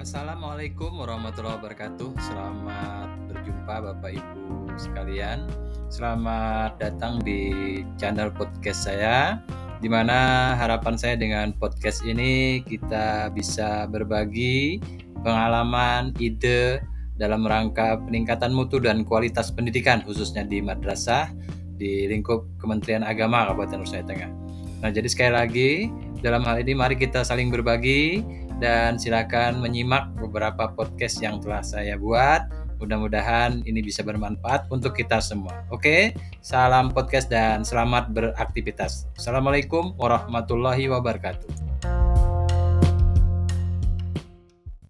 Assalamualaikum warahmatullahi wabarakatuh. Selamat berjumpa Bapak Ibu sekalian. Selamat datang di channel podcast saya. Di mana harapan saya dengan podcast ini kita bisa berbagi pengalaman, ide dalam rangka peningkatan mutu dan kualitas pendidikan khususnya di madrasah di lingkup Kementerian Agama Kabupaten Nusa Tengah. Nah, jadi sekali lagi dalam hal ini mari kita saling berbagi dan silakan menyimak beberapa podcast yang telah saya buat. Mudah-mudahan ini bisa bermanfaat untuk kita semua. Oke, salam podcast dan selamat beraktivitas. Assalamualaikum warahmatullahi wabarakatuh.